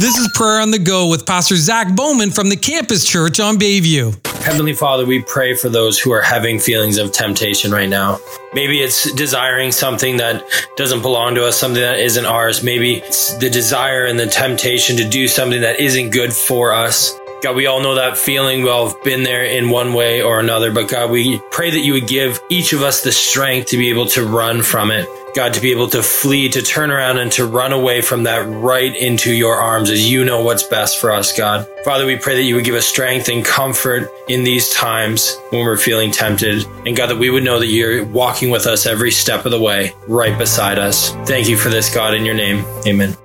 This is Prayer on the Go with Pastor Zack Bowman from the Campus Church on Bayview. Heavenly Father, we pray for those who are having feelings of temptation right now. Maybe it's desiring something that doesn't belong to us, something that isn't ours. Maybe it's the desire and the temptation to do something that isn't good for us. God, we all know that feeling. We all have been there in one way or another. But God, we pray that you would give each of us the strength to be able to run from it. God, to be able to flee, to turn around and to run away from that right into your arms as you know what's best for us, God. Father, we pray that you would give us strength and comfort in these times when we're feeling tempted. And God, that we would know that you're walking with us every step of the way, right beside us. Thank you for this, God, in your name. Amen.